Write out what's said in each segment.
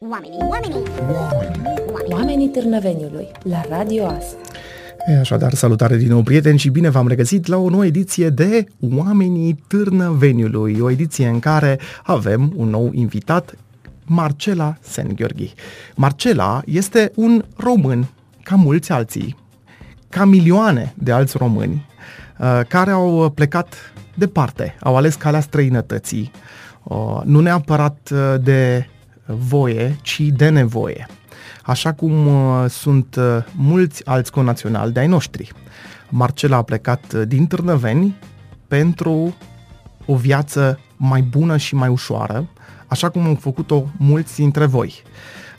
Oamenii, oamenii, Oamenii. Oamenii Târnăveniului, la Radio As. E, Așadar, salutare din nou, prieteni, și bine v-am regăsit la o nouă ediție de Oamenii Târnăveniului, o ediție în care avem un nou invitat, Marcela Sen Gheorghi. Marcela este un român, ca mulți alții, ca milioane de alți români, uh, care au plecat departe, au ales calea străinătății, uh, nu neapărat uh, de voie, ci de nevoie. Așa cum uh, sunt uh, mulți alți conaționali de ai noștri. Marcela a plecat uh, din Târnăveni pentru o viață mai bună și mai ușoară, așa cum au făcut-o mulți dintre voi.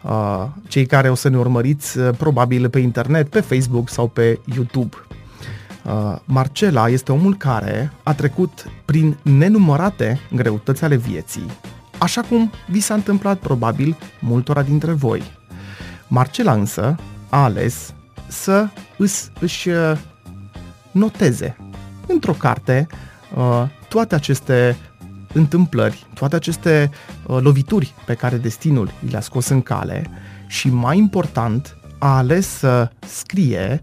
Uh, Cei care o să ne urmăriți uh, probabil pe internet, pe Facebook sau pe YouTube. Uh, Marcela este omul care a trecut prin nenumărate greutăți ale vieții, așa cum vi s-a întâmplat probabil multora dintre voi. Marcela însă a ales să îs, își uh, noteze într-o carte uh, toate aceste întâmplări, toate aceste uh, lovituri pe care destinul le-a scos în cale și, mai important, a ales să scrie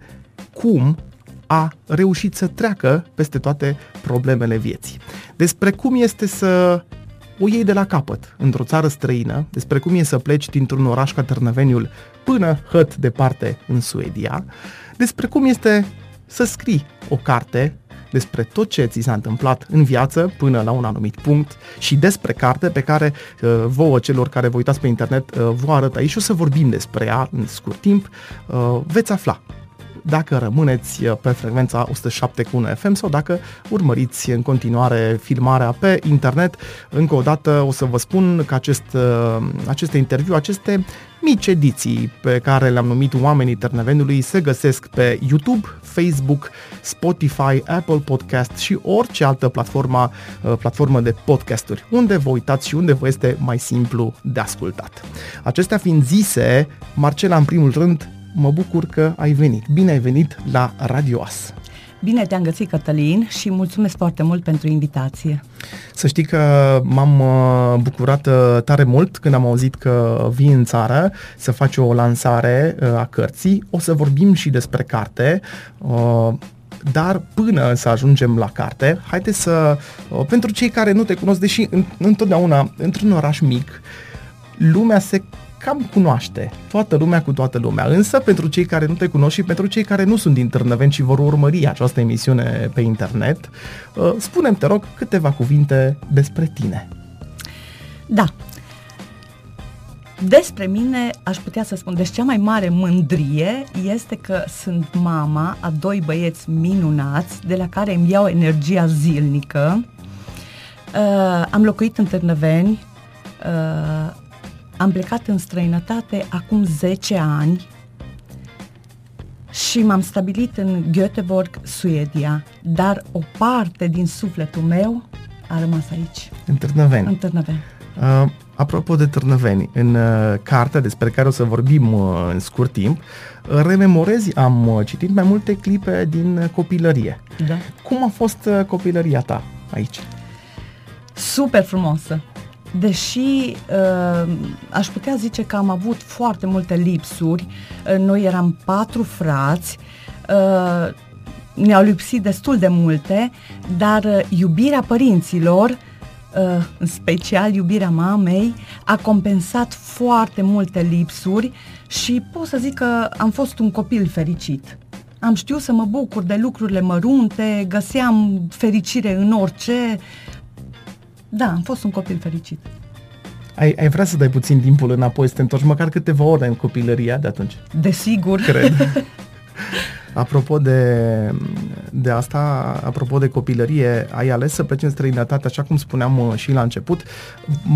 cum a reușit să treacă peste toate problemele vieții. Despre cum este să o iei de la capăt într-o țară străină, despre cum e să pleci dintr-un oraș ca Târnăveniul până hăt departe în Suedia, despre cum este să scrii o carte despre tot ce ți s-a întâmplat în viață până la un anumit punct și despre carte pe care uh, vouă celor care vă uitați pe internet uh, vă arăt aici și o să vorbim despre ea în scurt timp, uh, veți afla dacă rămâneți uh, pe frecvența 107 cu 1 FM sau dacă urmăriți în continuare filmarea pe internet. Încă o dată o să vă spun că acest, uh, aceste interviu, aceste mici ediții pe care le-am numit Oamenii Târnăveniului se găsesc pe YouTube, Facebook, Spotify, Apple Podcast și orice altă platformă, uh, platformă de podcasturi, unde vă uitați și unde vă este mai simplu de ascultat. Acestea fiind zise, Marcela, în primul rând, mă bucur că ai venit. Bine ai venit la Radio As. Bine te-am găsit, Cătălin, și mulțumesc foarte mult pentru invitație. Să știi că m-am uh, bucurat uh, tare mult când am auzit că vii în țară să faci o lansare uh, a cărții. O să vorbim și despre carte. Dar până să ajungem la carte, haide să, pentru cei care nu te cunosc, deși întotdeauna într-un oraș mic, lumea se cam cunoaște toată lumea cu toată lumea. Însă, pentru cei care nu te cunosc și pentru cei care nu sunt din Târnăveni și vor urmări această emisiune pe internet, uh, spunem te rog, câteva cuvinte despre tine. Da. Despre mine aș putea să spun, deci cea mai mare mândrie este că sunt mama a doi băieți minunați de la care îmi iau energia zilnică. Uh, am locuit în Târnăveni, uh, am plecat în străinătate acum 10 ani și m-am stabilit în Göteborg, Suedia, dar o parte din sufletul meu a rămas aici. În Târnăveni. În Târnăveni. Uh, apropo de Târnăveni, în uh, cartea despre care o să vorbim uh, în scurt timp, uh, rememorezi, am uh, citit mai multe clipe din uh, copilărie. Da. Cum a fost uh, copilăria ta aici? Super frumoasă deși uh, aș putea zice că am avut foarte multe lipsuri, uh, noi eram patru frați, uh, ne-au lipsit destul de multe, dar uh, iubirea părinților, uh, în special iubirea mamei, a compensat foarte multe lipsuri și pot să zic că am fost un copil fericit. Am știut să mă bucur de lucrurile mărunte, găseam fericire în orice, da, am fost un copil fericit. Ai, ai vrea să dai puțin timpul înapoi, să te întorci măcar câteva ore în copilăria de atunci? Desigur. Cred. Apropo de, de asta, apropo de copilărie, ai ales să pleci în străinătate, așa cum spuneam uh, și la început,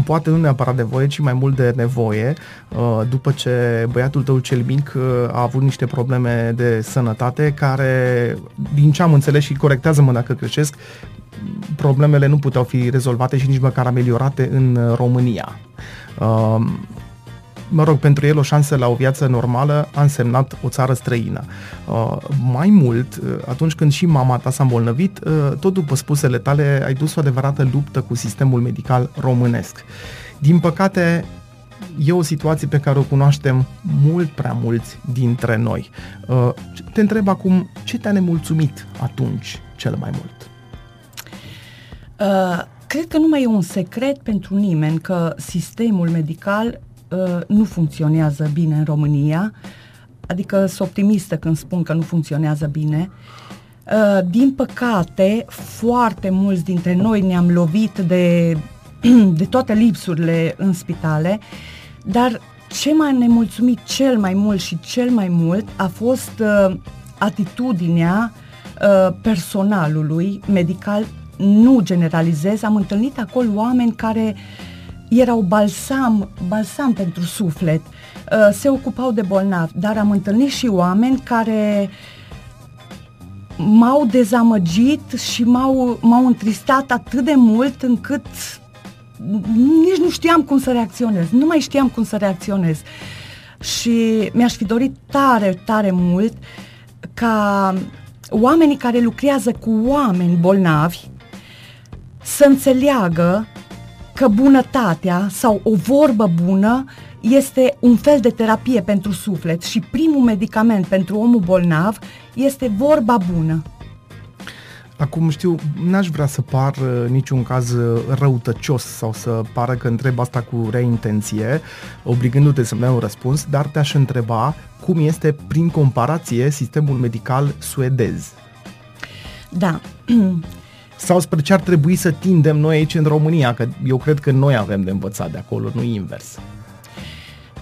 poate nu neapărat de voie, ci mai mult de nevoie, uh, după ce băiatul tău cel mic uh, a avut niște probleme de sănătate care, din ce am înțeles și corectează-mă dacă greșesc, problemele nu puteau fi rezolvate și nici măcar ameliorate în România. Mă rog, pentru el o șansă la o viață normală a însemnat o țară străină. Mai mult, atunci când și mama ta s-a îmbolnăvit, tot după spusele tale, ai dus o adevărată luptă cu sistemul medical românesc. Din păcate, e o situație pe care o cunoaștem mult prea mulți dintre noi. Uh, te întreb acum, ce te-a nemulțumit atunci cel mai mult? Uh, cred că nu mai e un secret pentru nimeni că sistemul medical uh, nu funcționează bine în România, adică sunt optimistă când spun că nu funcționează bine. Uh, din păcate, foarte mulți dintre noi ne-am lovit de, de toate lipsurile în spitale, dar ce m-a nemulțumit cel mai mult și cel mai mult a fost uh, atitudinea uh, personalului medical, nu generalizez, am întâlnit acolo oameni care erau balsam, balsam pentru suflet, uh, se ocupau de bolnavi, dar am întâlnit și oameni care m-au dezamăgit și m-au, m-au întristat atât de mult încât nici nu știam cum să reacționez, nu mai știam cum să reacționez. Și mi-aș fi dorit tare, tare mult ca oamenii care lucrează cu oameni bolnavi să înțeleagă că bunătatea sau o vorbă bună este un fel de terapie pentru suflet și primul medicament pentru omul bolnav este vorba bună. Acum știu, n-aș vrea să par uh, niciun caz uh, răutăcios sau să pară că întreb asta cu rea intenție, obligându-te să-mi dai un răspuns, dar te-aș întreba cum este, prin comparație, sistemul medical suedez. Da. sau spre ce ar trebui să tindem noi aici în România, că eu cred că noi avem de învățat de acolo, nu invers.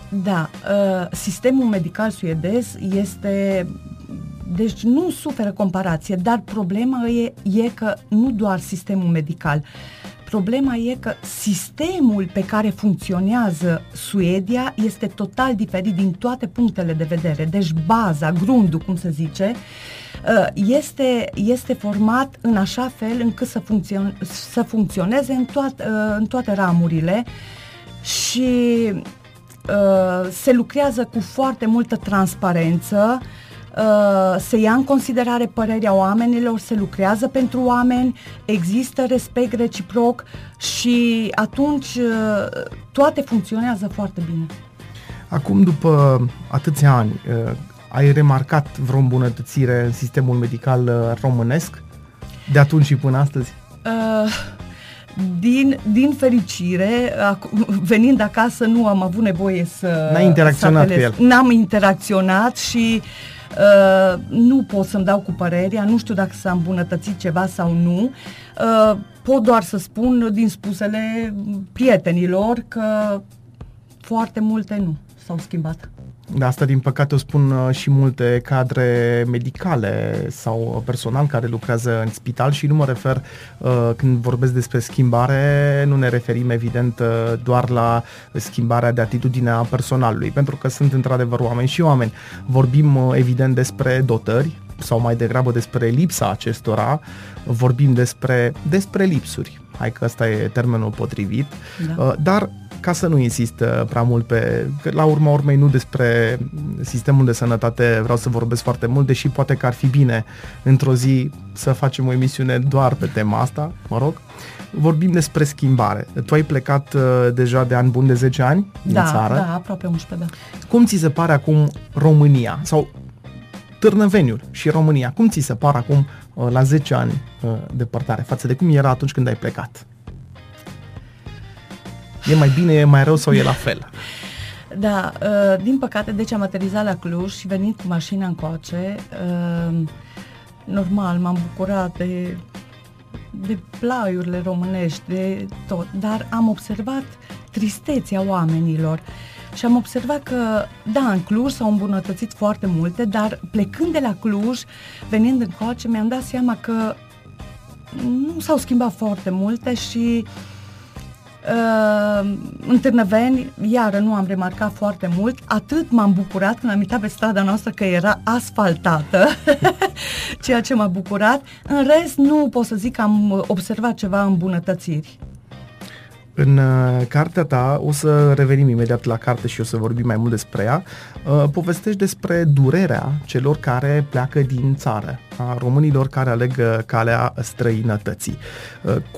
Da, uh, sistemul medical suedez este deci nu suferă comparație, dar problema e, e că nu doar sistemul medical. Problema e că sistemul pe care funcționează Suedia este total diferit din toate punctele de vedere. Deci baza, grundul, cum se zice, uh, este, este format în așa fel încât să, funcțion, să funcționeze în, toat, uh, în toate ramurile și uh, se lucrează cu foarte multă transparență, Uh, se ia în considerare părerea oamenilor, se lucrează pentru oameni, există respect reciproc și atunci uh, toate funcționează foarte bine. Acum, după atâția ani, uh, ai remarcat vreo îmbunătățire în sistemul medical românesc de atunci și până astăzi? Uh, din, din fericire, venind acasă, nu am avut nevoie să... N-ai interacționat cu el. N-am interacționat și uh, Uh, nu pot să-mi dau cu părerea, nu știu dacă s-a îmbunătățit ceva sau nu. Uh, pot doar să spun din spusele prietenilor că foarte multe nu s-au schimbat. De asta, din păcate, o spun uh, și multe cadre medicale sau personal care lucrează în spital și nu mă refer, uh, când vorbesc despre schimbare, nu ne referim, evident, uh, doar la schimbarea de atitudine a personalului, pentru că sunt, într-adevăr, oameni și oameni. Vorbim, evident, despre dotări, sau mai degrabă despre lipsa acestora, vorbim despre, despre lipsuri. Hai că ăsta e termenul potrivit. Da. Dar ca să nu insist uh, prea mult pe... Că la urma urmei nu despre sistemul de sănătate vreau să vorbesc foarte mult, deși poate că ar fi bine într-o zi să facem o emisiune doar pe tema asta, mă rog. Vorbim despre schimbare. Tu ai plecat uh, deja de ani buni de 10 ani din da, țară. Da, aproape 11, da. Cum ți se pare acum România? Sau Târnăveniul și România. Cum ți se par acum uh, la 10 ani uh, departare față de cum era atunci când ai plecat? E mai bine, e mai rău sau e la fel? Da, uh, din păcate, deci am aterizat la Cluj și venit cu mașina încoace. Uh, normal, m-am bucurat de, de plaiurile românești, de tot, dar am observat tristețea oamenilor și am observat că, da, în Cluj s-au îmbunătățit foarte multe, dar plecând de la Cluj, venind încoace, mi-am dat seama că nu s-au schimbat foarte multe și uh, Uh, în Târnăveni, iară nu am remarcat foarte mult, atât m-am bucurat când am uitat pe strada noastră că era asfaltată, ceea ce m-a bucurat. În rest, nu pot să zic că am observat ceva îmbunătățiri. În uh, cartea ta, o să revenim imediat la carte și o să vorbim mai mult despre ea, uh, povestești despre durerea celor care pleacă din țară, a românilor care aleg uh, calea străinătății.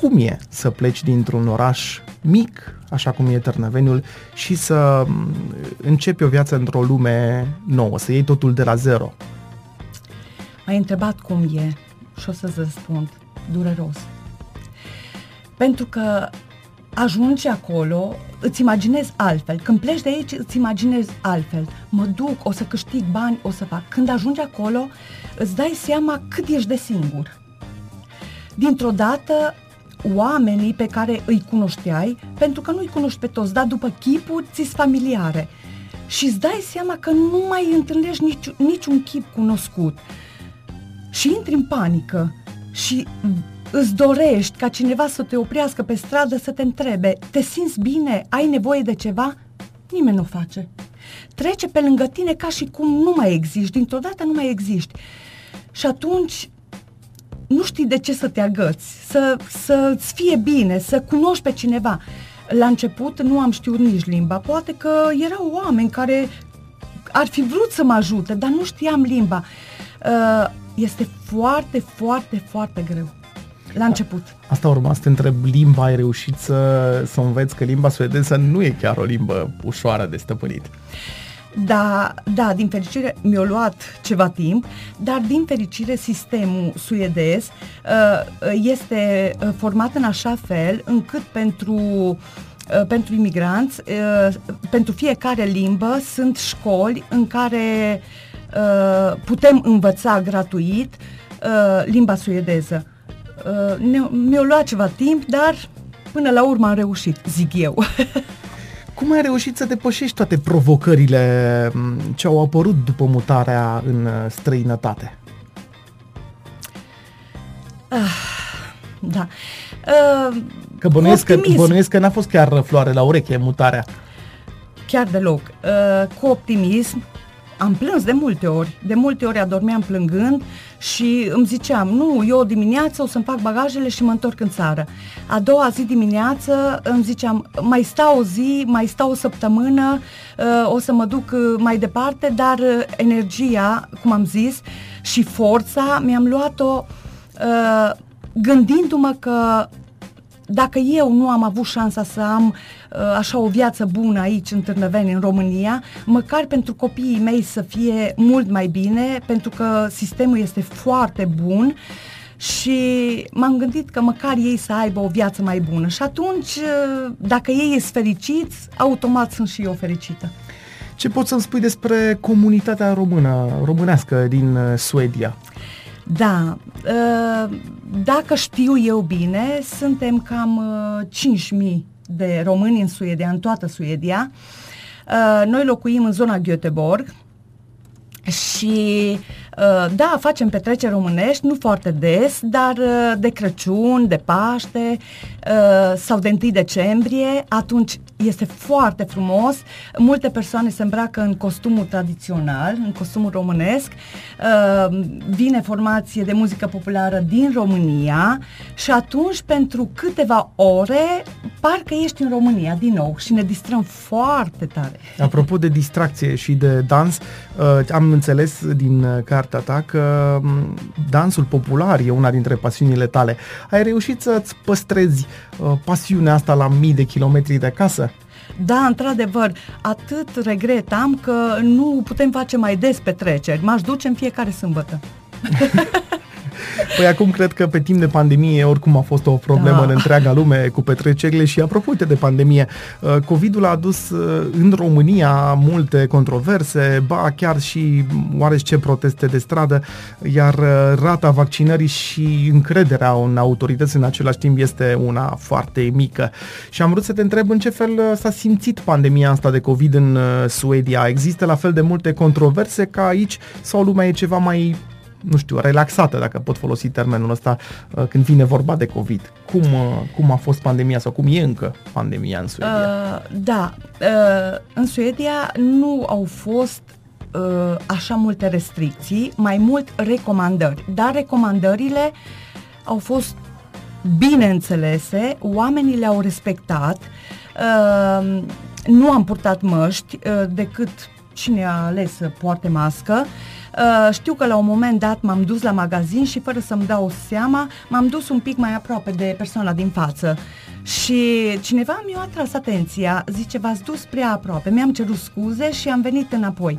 Cum e să pleci dintr-un oraș mic, așa cum e Târnăveniul, și să mm, începi o viață într-o lume nouă, să iei totul de la zero? M-ai întrebat cum e și o să-ți răspund. Dureros. Pentru că ajungi acolo, îți imaginezi altfel. Când pleci de aici, îți imaginezi altfel. Mă duc, o să câștig bani, o să fac. Când ajungi acolo, îți dai seama cât ești de singur. Dintr-o dată, oamenii pe care îi cunoșteai, pentru că nu îi cunoști pe toți, dar după chipuri ți familiare. Și îți dai seama că nu mai întâlnești nici, niciun chip cunoscut. Și intri în panică și îți dorești ca cineva să te oprească pe stradă să te întrebe, te simți bine, ai nevoie de ceva? Nimeni nu o face. Trece pe lângă tine ca și cum nu mai existi, dintr-o dată nu mai existi. Și atunci nu știi de ce să te agăți, să, să-ți fie bine, să cunoști pe cineva. La început nu am știut nici limba, poate că erau oameni care ar fi vrut să mă ajute, dar nu știam limba. Uh, este foarte, foarte, foarte greu la început. Asta urma să te întreb, limba ai reușit să, să înveți că limba suedeză nu e chiar o limbă ușoară de stăpânit. Da, da, din fericire mi-a luat ceva timp, dar din fericire sistemul suedez uh, este uh, format în așa fel încât pentru uh, pentru imigranți, uh, pentru fiecare limbă sunt școli în care uh, putem învăța gratuit uh, limba suedeză. Uh, mi-a luat ceva timp, dar până la urmă am reușit, zic eu. Cum ai reușit să depășești toate provocările ce au apărut după mutarea în uh, străinătate? Ah, da. Uh, că bănuiesc, că bănuiesc că n-a fost chiar floare la ureche mutarea. Chiar deloc. Uh, cu optimism, am plâns de multe ori. De multe ori adormeam plângând și îmi ziceam, nu, eu dimineață o să-mi fac bagajele și mă întorc în țară. A doua zi dimineață îmi ziceam, mai stau o zi, mai stau o săptămână, uh, o să mă duc uh, mai departe, dar uh, energia, cum am zis, și forța mi-am luat-o gândindu-mă că dacă eu nu am avut șansa să am uh, așa o viață bună aici în Târnăveni, în România, măcar pentru copiii mei să fie mult mai bine, pentru că sistemul este foarte bun și m-am gândit că măcar ei să aibă o viață mai bună și atunci, uh, dacă ei sunt fericiți, automat sunt și eu fericită. Ce poți să-mi spui despre comunitatea română, românească din uh, Suedia? Da, ă, dacă știu eu bine, suntem cam 5.000 ă, de români în Suedia, în toată Suedia. Ă, noi locuim în zona Göteborg și da, facem petreceri românești, nu foarte des, dar de Crăciun, de Paște sau de 1 decembrie, atunci este foarte frumos. Multe persoane se îmbracă în costumul tradițional, în costumul românesc. Uh, vine formație de muzică populară din România și atunci pentru câteva ore parcă ești în România din nou și ne distrăm foarte tare. Apropo de distracție și de dans, uh, am înțeles din uh, cartea ta că um, dansul popular e una dintre pasiunile tale. Ai reușit să-ți păstrezi pasiunea asta la mii de kilometri de acasă? Da, într-adevăr, atât regret am că nu putem face mai des petreceri. M-aș duce în fiecare sâmbătă. Păi acum cred că pe timp de pandemie oricum a fost o problemă da. în întreaga lume cu petrecerile și apropo de pandemie, uh, COVID-ul a adus uh, în România multe controverse, ba chiar și oarece proteste de stradă, iar uh, rata vaccinării și încrederea în autorități în același timp este una foarte mică. Și am vrut să te întreb în ce fel s-a simțit pandemia asta de COVID în Suedia. Există la fel de multe controverse ca aici sau lumea e ceva mai nu știu, relaxată, dacă pot folosi termenul ăsta, uh, când vine vorba de COVID. Cum, uh, cum a fost pandemia sau cum e încă pandemia în Suedia? Uh, da, uh, în Suedia nu au fost uh, așa multe restricții, mai mult recomandări, dar recomandările au fost bineînțelese, oamenii le-au respectat, uh, nu am purtat măști uh, decât cine a ales să poarte mască. Uh, știu că la un moment dat m-am dus la magazin și fără să-mi dau seama, m-am dus un pic mai aproape de persoana din față. Și cineva mi-a atras atenția, zice, v-ați dus prea aproape, mi-am cerut scuze și am venit înapoi.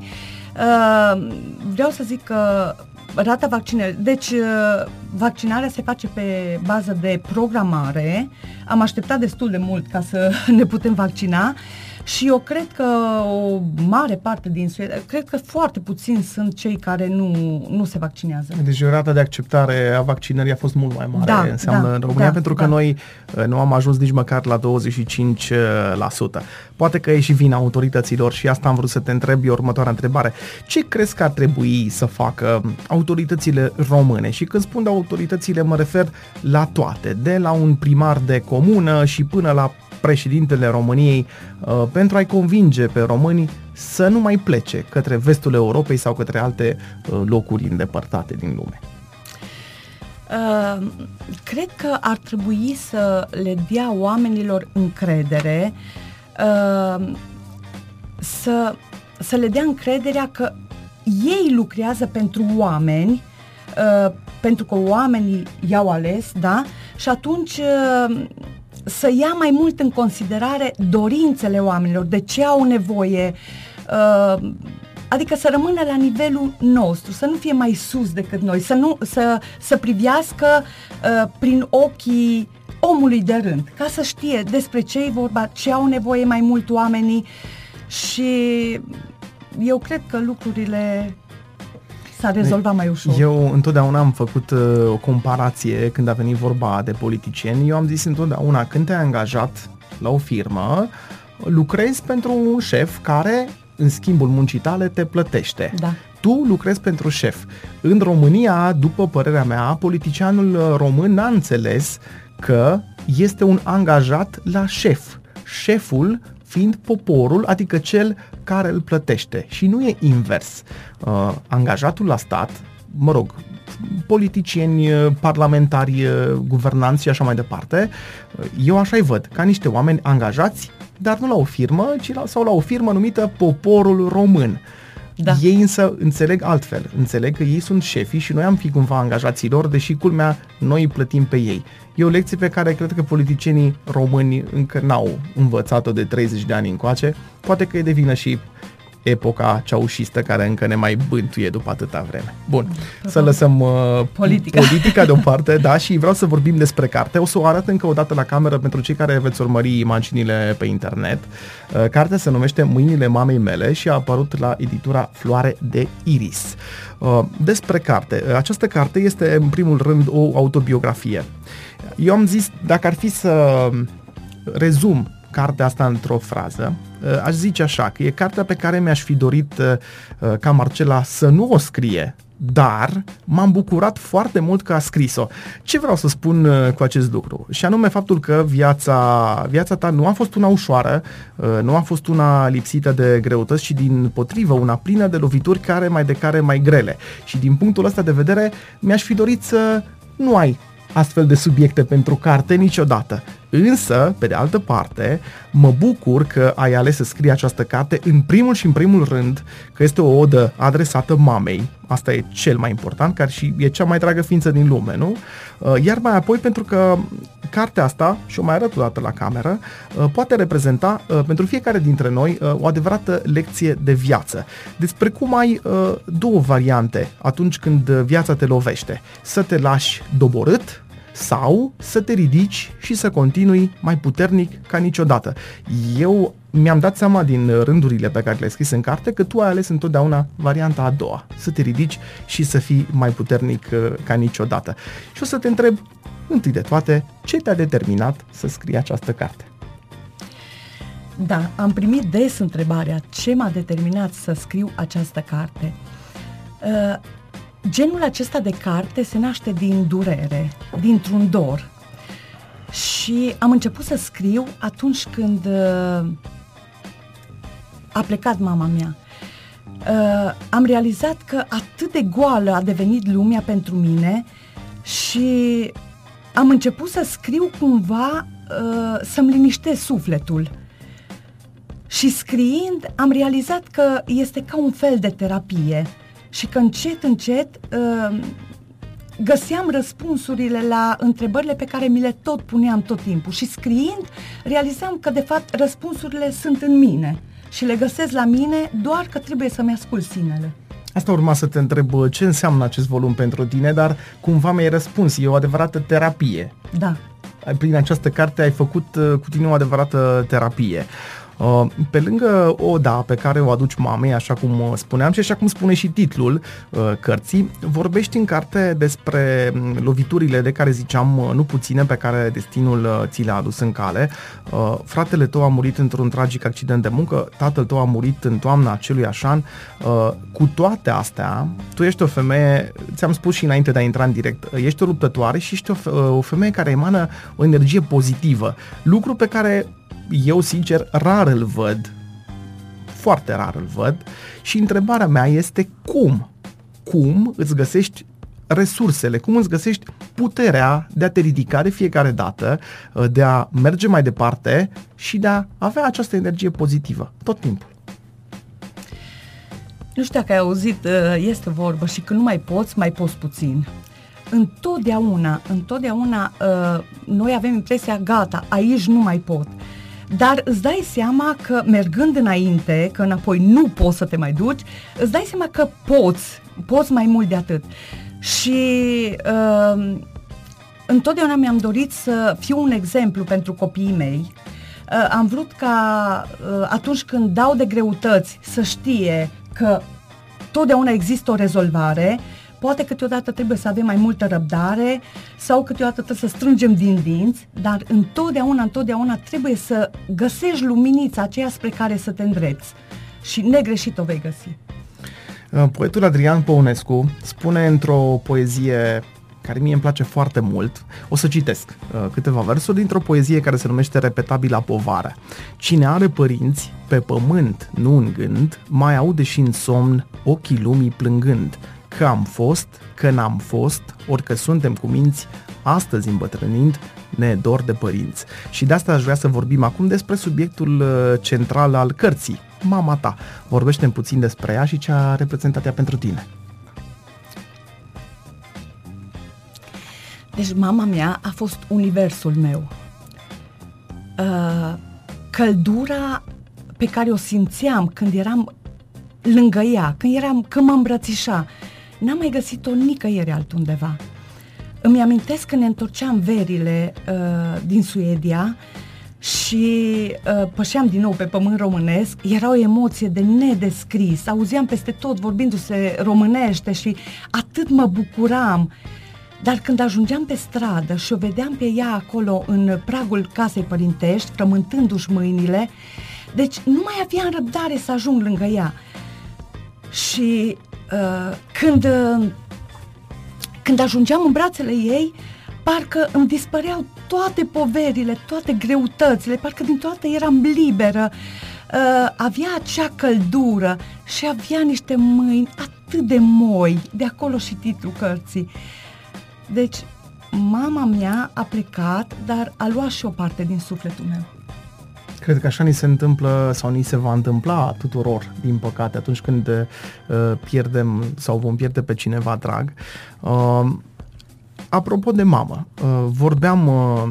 Uh, vreau să zic că rata vaccinării. Deci, uh, vaccinarea se face pe bază de programare. Am așteptat destul de mult ca să ne putem vaccina. Uh, și eu cred că o mare parte din Suedia, cred că foarte puțini sunt cei care nu, nu se vaccinează. Deci rata de acceptare a vaccinării a fost mult mai mare, da, înseamnă da, în România, da, pentru că da. noi uh, nu am ajuns nici măcar la 25%. Poate că e și vina autorităților și asta am vrut să te întreb, e următoarea întrebare. Ce crezi că ar trebui să facă autoritățile române? Și când spun de autoritățile, mă refer la toate, de la un primar de comună și până la președintele României uh, pentru a-i convinge pe români să nu mai plece către vestul Europei sau către alte uh, locuri îndepărtate din lume? Uh, cred că ar trebui să le dea oamenilor încredere, uh, să, să le dea încrederea că ei lucrează pentru oameni, uh, pentru că oamenii i-au ales, da? Și atunci uh, să ia mai mult în considerare dorințele oamenilor, de ce au nevoie, uh, adică să rămână la nivelul nostru, să nu fie mai sus decât noi, să, nu, să, să privească uh, prin ochii omului de rând, ca să știe despre ce e vorba, ce au nevoie mai mult oamenii și eu cred că lucrurile s-a rezolvat mai ușor. Eu întotdeauna am făcut uh, o comparație când a venit vorba de politicieni. Eu am zis întotdeauna, când te-ai angajat la o firmă, lucrezi pentru un șef care, în schimbul muncii tale, te plătește. Da. Tu lucrezi pentru șef. În România, după părerea mea, politicianul uh, român n-a înțeles că este un angajat la șef. Șeful fiind poporul, adică cel care îl plătește. Și nu e invers. Uh, angajatul la stat, mă rog, politicieni, uh, parlamentari, uh, guvernanți și așa mai departe, uh, eu așa-i văd, ca niște oameni angajați, dar nu la o firmă, ci la, sau la o firmă numită Poporul Român. Da. Ei însă înțeleg altfel, înțeleg că ei sunt șefii și noi am fi cumva angajații lor, deși culmea noi îi plătim pe ei. E o lecție pe care cred că politicienii români încă n-au învățat-o de 30 de ani încoace, poate că e de vină și epoca ceaușistă care încă ne mai bântuie după atâta vreme. Bun, să lăsăm uh, Politica. politica deoparte, da, și vreau să vorbim despre carte. O să o arăt încă o dată la cameră pentru cei care veți urmări imaginile pe internet. Uh, cartea se numește Mâinile mamei mele și a apărut la editura Floare de Iris. Uh, despre carte. Uh, Această carte este în primul rând o autobiografie. Eu am zis, dacă ar fi să rezum cartea asta într-o frază, uh, aș zice așa, că e cartea pe care mi-aș fi dorit uh, uh, ca Marcela să nu o scrie, dar m-am bucurat foarte mult că a scris-o. Ce vreau să spun uh, cu acest lucru? Și anume faptul că viața, viața ta nu a fost una ușoară, uh, nu a fost una lipsită de greutăți, ci din potrivă una plină de lovituri care mai de care mai grele. Și din punctul ăsta de vedere mi-aș fi dorit să nu ai astfel de subiecte pentru carte niciodată. Însă, pe de altă parte, mă bucur că ai ales să scrii această carte în primul și în primul rând că este o odă adresată mamei. Asta e cel mai important, care și e cea mai dragă ființă din lume, nu? Uh, Iar mai apoi pentru că cartea asta, și o mai arăt o dată la cameră, uh, poate reprezenta uh, pentru fiecare dintre noi uh, o adevărată lecție de viață. Despre cum ai uh, două variante atunci când uh, viața te lovește. Să te lași doborât sau să te ridici și să continui mai puternic ca niciodată. Eu mi-am dat seama din rândurile pe care le-ai scris în carte că tu ai ales întotdeauna varianta a doua, să te ridici și să fii mai puternic uh, ca niciodată. Și o să te întreb, întâi de toate, ce te-a determinat să scrii această carte? Da, am primit des întrebarea ce m-a determinat să scriu această carte. Uh, genul acesta de carte se naște din durere, dintr-un dor. Și am început să scriu atunci când uh, a plecat mama mea. Uh, am realizat că atât de goală a devenit lumea pentru mine și am început să scriu cumva uh, să-mi liniștesc sufletul. Și scriind am realizat că este ca un fel de terapie și că încet, încet uh, găseam răspunsurile la întrebările pe care mi le tot puneam tot timpul și scriind realizam că de fapt răspunsurile sunt în mine și le găsesc la mine doar că trebuie să-mi ascult sinele. Asta urma să te întreb ce înseamnă acest volum pentru tine, dar cumva mi-ai răspuns, e o adevărată terapie. Da. Prin această carte ai făcut uh, cu tine o adevărată terapie. Uh, pe lângă oda pe care o aduci mamei, așa cum uh, spuneam și așa cum spune și titlul uh, cărții, vorbești în carte despre mm, loviturile de care ziceam nu puține pe care destinul ți le-a adus în cale. Fratele tău a murit într-un tragic accident de muncă, tatăl tău a murit în toamna acelui așan. Cu toate astea, tu ești o femeie, ți-am spus și înainte de a intra în direct, ești o luptătoare și ești o, o femeie care emană o energie pozitivă, lucru pe care eu sincer rar îl văd, foarte rar îl văd și întrebarea mea este cum? Cum îți găsești resursele, cum îți găsești puterea de a te ridica de fiecare dată, de a merge mai departe și de a avea această energie pozitivă tot timpul. Nu știu dacă ai auzit, este vorbă și când nu mai poți, mai poți puțin. Întotdeauna, întotdeauna noi avem impresia, gata, aici nu mai pot. Dar îți dai seama că mergând înainte, că înapoi nu poți să te mai duci, îți dai seama că poți, poți mai mult de atât. Și uh, întotdeauna mi-am dorit să fiu un exemplu pentru copiii mei. Uh, am vrut ca uh, atunci când dau de greutăți să știe că totdeauna există o rezolvare Poate câteodată trebuie să avem mai multă răbdare sau câteodată trebuie să strângem din dinți, dar întotdeauna, întotdeauna trebuie să găsești luminița aceea spre care să te îndrepți. Și negreșit o vei găsi. Uh, poetul Adrian Păunescu spune într-o poezie care mie îmi place foarte mult. O să citesc uh, câteva versuri dintr-o poezie care se numește Repetabila povară. Cine are părinți pe pământ, nu în gând, mai aude și în somn ochii lumii plângând că am fost, că n-am fost, orică suntem cu minți, astăzi îmbătrânind, ne dor de părinți. Și de asta aș vrea să vorbim acum despre subiectul uh, central al cărții, mama ta. vorbește puțin despre ea și ce a reprezentat ea pentru tine. Deci mama mea a fost universul meu. Uh, căldura pe care o simțeam când eram lângă ea, când, eram, când mă îmbrățișa, N-am mai găsit-o nicăieri altundeva. Îmi amintesc că ne întorceam verile uh, din Suedia și uh, pășeam din nou pe pământ românesc, era o emoție de nedescris, auzeam peste tot vorbindu-se românește și atât mă bucuram. Dar când ajungeam pe stradă și o vedeam pe ea acolo în pragul casei părintești, frământându-și mâinile, deci nu mai aveam răbdare să ajung lângă ea. Și uh, când, uh, când ajungeam în brațele ei, parcă îmi dispăreau toate poverile, toate greutățile, parcă din toate eram liberă. Uh, avea acea căldură și avea niște mâini atât de moi, de acolo și titlul cărții. Deci, mama mea a plecat, dar a luat și o parte din sufletul meu. Cred că așa ni se întâmplă sau ni se va întâmpla tuturor, din păcate, atunci când uh, pierdem sau vom pierde pe cineva drag. Uh, apropo de mamă, uh, vorbeam, uh,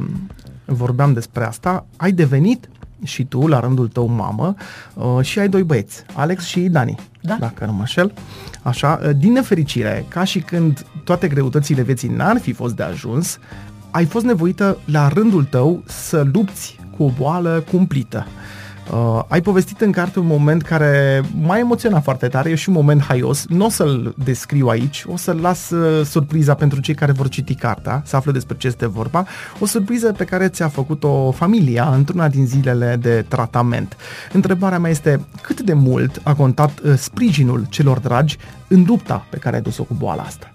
vorbeam despre asta. Ai devenit și tu, la rândul tău, mamă, uh, și ai doi băieți, Alex și Dani, da. dacă nu mă șel. Așa, uh, din nefericire, ca și când toate greutățile vieții n-ar fi fost de ajuns, ai fost nevoită la rândul tău să lupți cu o boală cumplită. Uh, ai povestit în carte un moment care m-a emoționat foarte tare, e și un moment haios, nu o să-l descriu aici, o să-l las uh, surpriza pentru cei care vor citi cartea, să află despre ce este vorba, o surpriză pe care ți-a făcut-o familia într-una din zilele de tratament. Întrebarea mea este cât de mult a contat uh, sprijinul celor dragi în lupta pe care ai dus-o cu boala asta?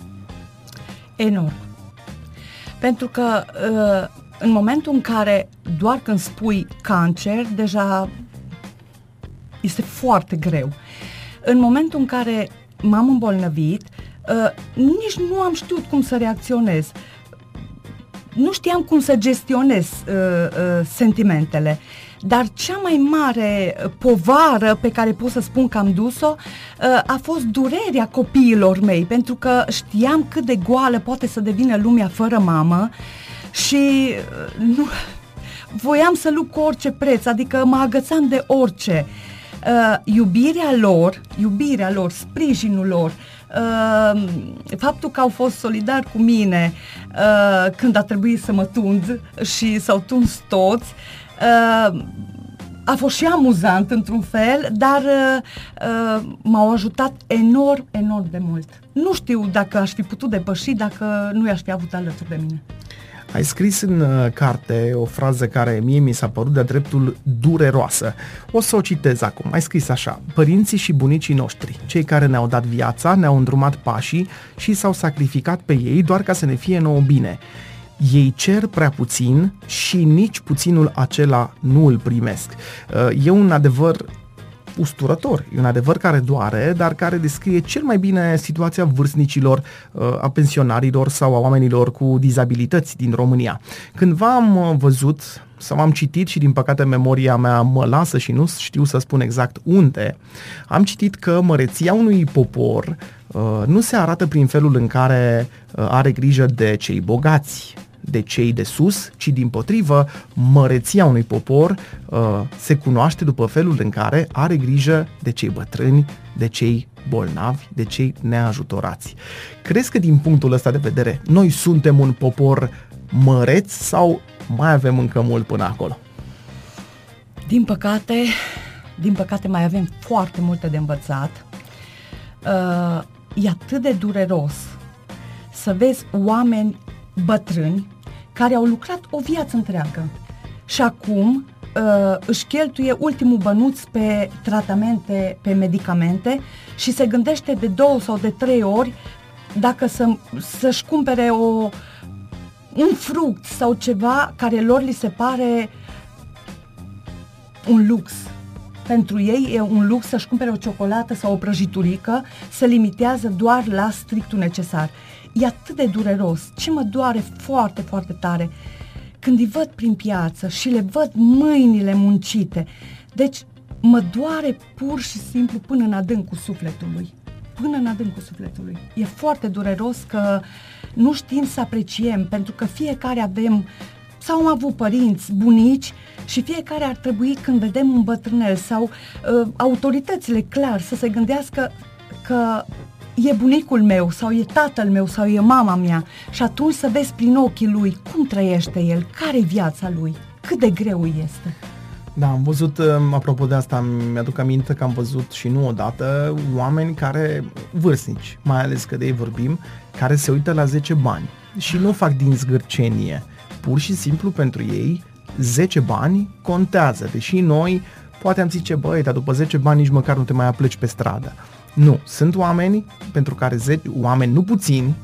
Enorm. Pentru că uh, în momentul în care doar când spui cancer, deja este foarte greu. În momentul în care m-am îmbolnăvit, uh, nici nu am știut cum să reacționez. nu știam cum să gestionez uh, uh, sentimentele. Dar cea mai mare uh, povară pe care pot să spun că am dus-o uh, a fost durerea copiilor mei, pentru că știam cât de goală poate să devină lumea fără mamă și uh, nu, voiam să lupt cu orice preț, adică mă agățam de orice. Uh, iubirea lor, iubirea lor, sprijinul lor, uh, faptul că au fost solidari cu mine uh, când a trebuit să mă tund și s-au tuns toți, uh, a fost și amuzant într-un fel, dar uh, uh, m-au ajutat enorm, enorm de mult. Nu știu dacă aș fi putut depăși dacă nu i-aș fi avut alături de mine. Ai scris în uh, carte o frază care mie mi s-a părut de dreptul dureroasă. O să o citez acum. Ai scris așa. Părinții și bunicii noștri, cei care ne-au dat viața, ne-au îndrumat pașii și s-au sacrificat pe ei doar ca să ne fie nouă bine. Ei cer prea puțin și nici puținul acela nu îl primesc. Uh, e un adevăr usturător. E un adevăr care doare, dar care descrie cel mai bine situația vârstnicilor, uh, a pensionarilor sau a oamenilor cu dizabilități din România. Cândva am uh, văzut sau am citit și din păcate memoria mea mă lasă și nu știu să spun exact unde, am citit că măreția unui popor uh, nu se arată prin felul în care are grijă de cei bogați, de cei de sus, ci din potrivă, măreția unui popor uh, se cunoaște după felul în care are grijă de cei bătrâni, de cei bolnavi, de cei neajutorați. Crezi că din punctul ăsta de vedere noi suntem un popor măreț sau mai avem încă mult până acolo? Din păcate, din păcate mai avem foarte multe de învățat. Uh, e atât de dureros să vezi oameni bătrâni care au lucrat o viață întreagă și acum uh, își cheltuie ultimul bănuț pe tratamente, pe medicamente și se gândește de două sau de trei ori dacă să, să-și cumpere o, un fruct sau ceva care lor li se pare un lux. Pentru ei e un lux să-și cumpere o ciocolată sau o prăjiturică, se limitează doar la strictul necesar e atât de dureros. Ce mă doare foarte, foarte tare când îi văd prin piață și le văd mâinile muncite. Deci mă doare pur și simplu până în adâncul sufletului. Până în adâncul sufletului. E foarte dureros că nu știm să apreciem, pentru că fiecare avem sau am avut părinți, bunici și fiecare ar trebui când vedem un bătrânel sau uh, autoritățile clar să se gândească că e bunicul meu sau e tatăl meu sau e mama mea și atunci să vezi prin ochii lui cum trăiește el, care e viața lui, cât de greu este. Da, am văzut, um, apropo de asta, mi-aduc aminte că am văzut și nu odată oameni care, vârstnici, mai ales că de ei vorbim, care se uită la 10 bani și nu fac din zgârcenie. Pur și simplu pentru ei 10 bani contează, deși noi poate am zice, băi, dar după 10 bani nici măcar nu te mai apleci pe stradă. Nu, sunt oameni pentru care 10, oameni nu puțini,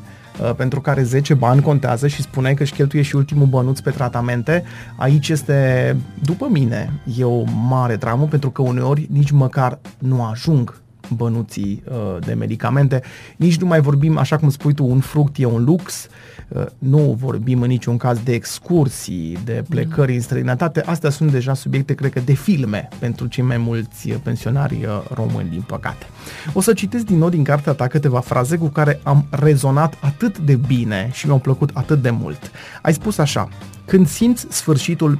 uh, pentru care 10 bani contează și spuneai că își cheltuie și ultimul bănuț pe tratamente, aici este, după mine, e o mare dramă pentru că uneori nici măcar nu ajung bănuții uh, de medicamente. Nici nu mai vorbim, așa cum spui tu, un fruct e un lux, uh, nu vorbim în niciun caz de excursii, de plecări în străinătate. Astea sunt deja subiecte, cred că, de filme pentru cei mai mulți pensionari uh, români, din păcate. O să citesc din nou din cartea ta câteva fraze cu care am rezonat atât de bine și mi-au plăcut atât de mult. Ai spus așa, când simți sfârșitul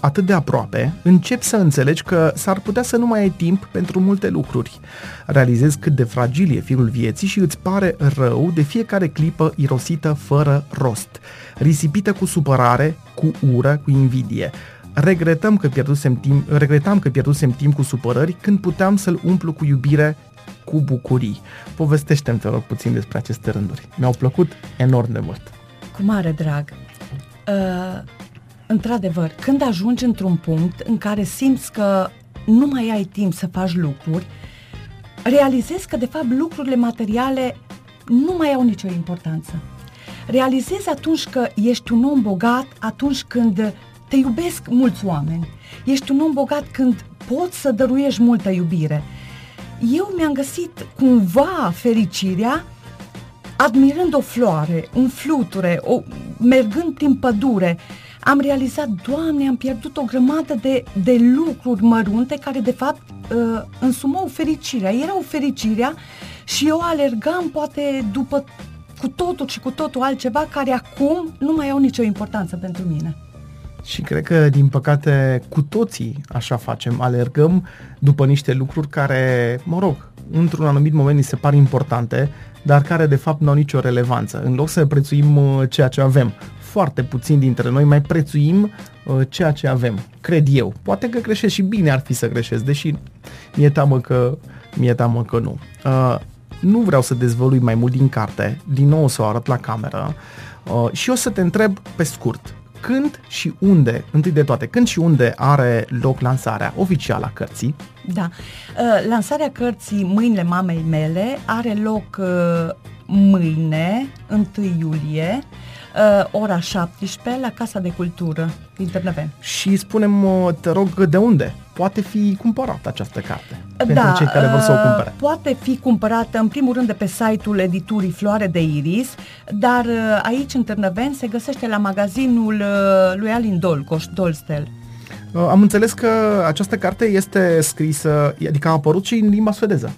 atât de aproape, începi să înțelegi că s-ar putea să nu mai ai timp pentru multe lucruri. Realizezi cât de fragil e firul vieții și îți pare rău de fiecare clipă irosită fără rost, risipită cu supărare, cu ură, cu invidie. Regretăm că pierdusem timp, regretam că pierdusem timp cu supărări când puteam să-l umplu cu iubire, cu bucurii. Povestește-mi, te rog, puțin despre aceste rânduri. Mi-au plăcut enorm de mult. Cu mare drag. Uh, într-adevăr, când ajungi într-un punct în care simți că nu mai ai timp să faci lucruri, realizezi că, de fapt, lucrurile materiale nu mai au nicio importanță. Realizezi atunci că ești un om bogat atunci când te iubesc mulți oameni. Ești un om bogat când poți să dăruiești multă iubire. Eu mi-am găsit cumva fericirea admirând o floare, un fluture, o, mergând prin pădure, am realizat, Doamne, am pierdut o grămadă de, de lucruri mărunte care, de fapt, uh, însumau fericirea. Erau fericirea și eu alergam, poate, după cu totul și cu totul altceva care acum nu mai au nicio importanță pentru mine. Și cred că, din păcate, cu toții așa facem. Alergăm după niște lucruri care, mă rog, într-un anumit moment ni se par importante, dar care de fapt nu au nicio relevanță. În loc să prețuim uh, ceea ce avem, foarte puțin dintre noi mai prețuim uh, ceea ce avem, cred eu. Poate că greșesc și bine ar fi să greșesc, deși mi-e teamă că, mi-e teamă că nu. Uh, nu vreau să dezvălui mai mult din carte, din nou o să o arăt la cameră uh, și o să te întreb pe scurt, când și unde, întâi de toate, când și unde are loc lansarea oficială a cărții? Da. Uh, lansarea cărții Mâinile mamei mele are loc uh, mâine, 1 iulie, uh, ora 17 la Casa de Cultură din Târnăven. Și spunem, te rog, de unde poate fi cumpărată această carte da, pentru cei care vor să o uh, cumpere? Poate fi cumpărată în primul rând de pe site-ul editurii Floare de Iris, dar uh, aici în Târnăven se găsește la magazinul uh, lui Alin Dolcoș, Dolstel. Am înțeles că această carte este scrisă, adică a apărut și în limba suedeză.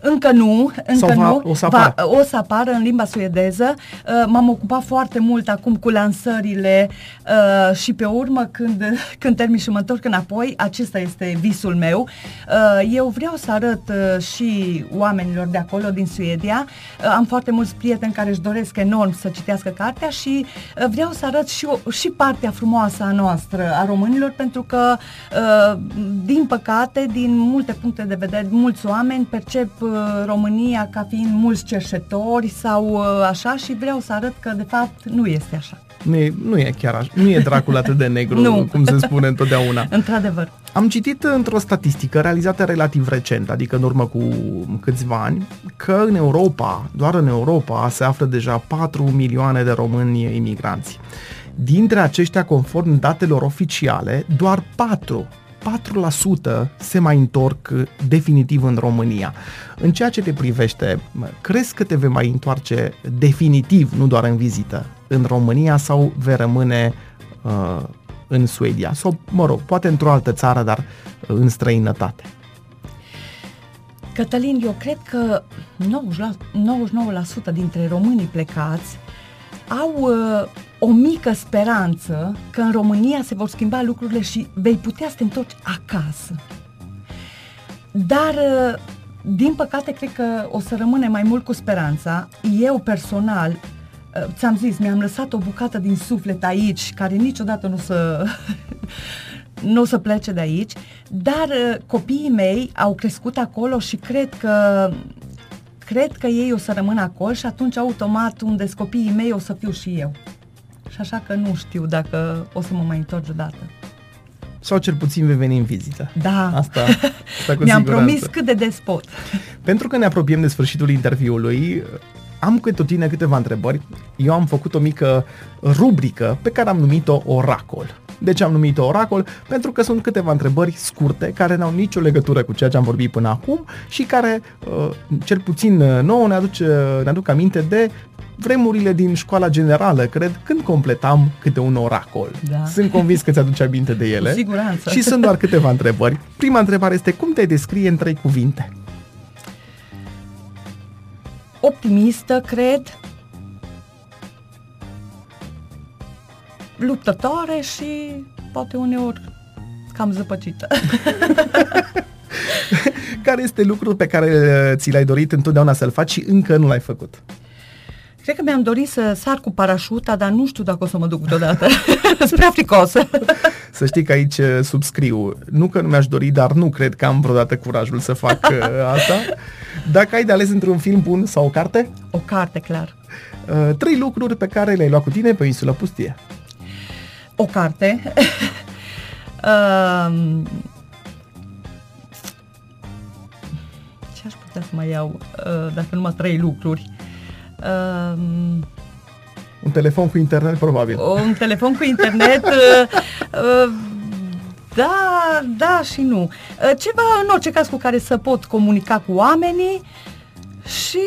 Încă nu, încă Sau va, nu. o să apară? Va, o să apară în limba suedeză. Uh, m-am ocupat foarte mult acum cu lansările uh, și pe urmă când, când termin și mă întorc înapoi, acesta este visul meu. Uh, eu vreau să arăt uh, și oamenilor de acolo, din Suedia. Uh, am foarte mulți prieteni care își doresc enorm să citească cartea și uh, vreau să arăt și, o, și partea frumoasă a noastră, a românilor, pentru că, uh, din păcate, din multe puncte de vedere, mulți oameni percep percep uh, România ca fiind mulți cerșetori sau uh, așa și vreau să arăt că de fapt nu este așa. Nu e, nu e chiar așa, nu e dracul atât de negru, nu. cum se spune întotdeauna. Într-adevăr. Am citit într-o statistică realizată relativ recent, adică în urmă cu câțiva ani, că în Europa, doar în Europa, se află deja 4 milioane de români imigranți. Dintre aceștia, conform datelor oficiale, doar 4 4% se mai întorc definitiv în România. În ceea ce te privește, crezi că te vei mai întoarce definitiv, nu doar în vizită, în România sau vei rămâne uh, în Suedia? Sau, mă rog, poate într-o altă țară, dar în străinătate? Cătălin, eu cred că 99% dintre românii plecați au uh, o mică speranță că în România se vor schimba lucrurile și vei putea să te întorci acasă. Dar, uh, din păcate, cred că o să rămâne mai mult cu speranța. Eu, personal, uh, ți-am zis, mi-am lăsat o bucată din suflet aici, care niciodată nu să... nu o să plece de aici, dar uh, copiii mei au crescut acolo și cred că cred că ei o să rămână acolo și atunci automat unde sunt copiii mei o să fiu și eu. Și așa că nu știu dacă o să mă mai întorc odată. Sau cel puțin vei veni în vizită. Da. Asta, asta cu Mi-am promis cât de despot. Pentru că ne apropiem de sfârșitul interviului, am cu tine câteva întrebări. Eu am făcut o mică rubrică pe care am numit-o Oracol. De ce am numit-o Oracol? Pentru că sunt câteva întrebări scurte care n-au nicio legătură cu ceea ce am vorbit până acum și care, uh, cel puțin uh, nouă, ne, aduce, ne aduc aminte de vremurile din școala generală, cred, când completam câte un oracol. Da. Sunt convins că ți-aduce aminte de ele. Cu siguranță. Și sunt doar câteva întrebări. Prima întrebare este, cum te descrie în trei cuvinte? Optimistă, cred, luptătoare și poate uneori cam zăpăcită. care este lucrul pe care uh, ți l-ai dorit întotdeauna să-l faci și încă nu l-ai făcut? Cred că mi-am dorit să sar cu parașuta, dar nu știu dacă o să mă duc deodată. Sunt prea fricosă. Să știi că aici uh, subscriu. Nu că nu mi-aș dori, dar nu cred că am vreodată curajul să fac uh, asta. Dacă ai de ales între un film bun sau o carte? O carte, clar. Uh, trei lucruri pe care le-ai luat cu tine pe insulă pustie o carte. uh, ce aș putea să mai iau uh, dacă numai trei lucruri? Uh, un telefon cu internet, probabil. Un telefon cu internet, uh, uh, da, da și nu. Uh, ceva, în orice caz, cu care să pot comunica cu oamenii și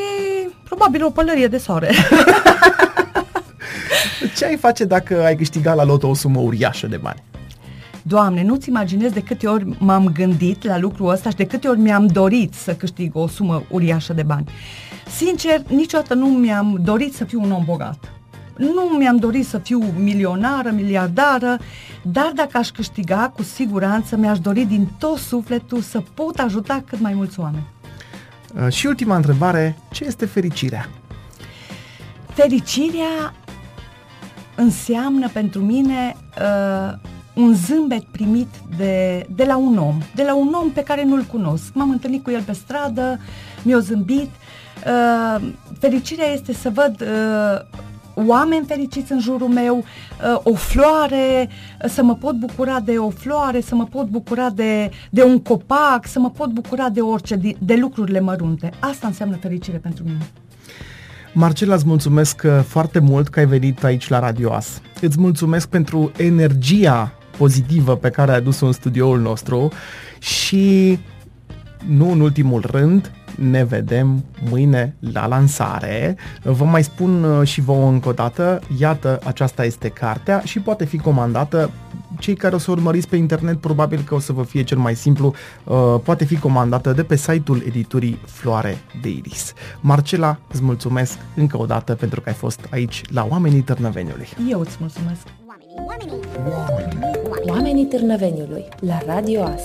probabil o pălărie de soare. Ce ai face dacă ai câștigat la loto o sumă uriașă de bani? Doamne, nu-ți imaginezi de câte ori m-am gândit la lucrul ăsta și de câte ori mi-am dorit să câștig o sumă uriașă de bani. Sincer, niciodată nu mi-am dorit să fiu un om bogat. Nu mi-am dorit să fiu milionară, miliardară, dar dacă aș câștiga, cu siguranță mi-aș dori din tot sufletul să pot ajuta cât mai mulți oameni. Uh, și ultima întrebare, ce este fericirea? Fericirea înseamnă pentru mine uh, un zâmbet primit de, de la un om, de la un om pe care nu-l cunosc. M-am întâlnit cu el pe stradă, mi-a zâmbit. Uh, fericirea este să văd uh, oameni fericiți în jurul meu, uh, o floare, uh, să mă pot bucura de o floare, să mă pot bucura de, de un copac, să mă pot bucura de orice, de, de lucrurile mărunte. Asta înseamnă fericire pentru mine. Marcela, îți mulțumesc uh, foarte mult că ai venit aici la Radio As. Îți mulțumesc pentru energia pozitivă pe care ai adus-o în studioul nostru și, nu în ultimul rând, ne vedem mâine la lansare. Vă mai spun uh, și vouă încă o dată, iată, aceasta este cartea și poate fi comandată cei care o să urmăriți pe internet, probabil că o să vă fie cel mai simplu, uh, poate fi comandată de pe site-ul editurii Floare de Iris. Marcela, îți mulțumesc încă o dată pentru că ai fost aici la Oamenii Târnăveniului. Eu îți mulțumesc! Oamenii, oamenii, oamenii. Oamenii Târnăveniului la Radio As.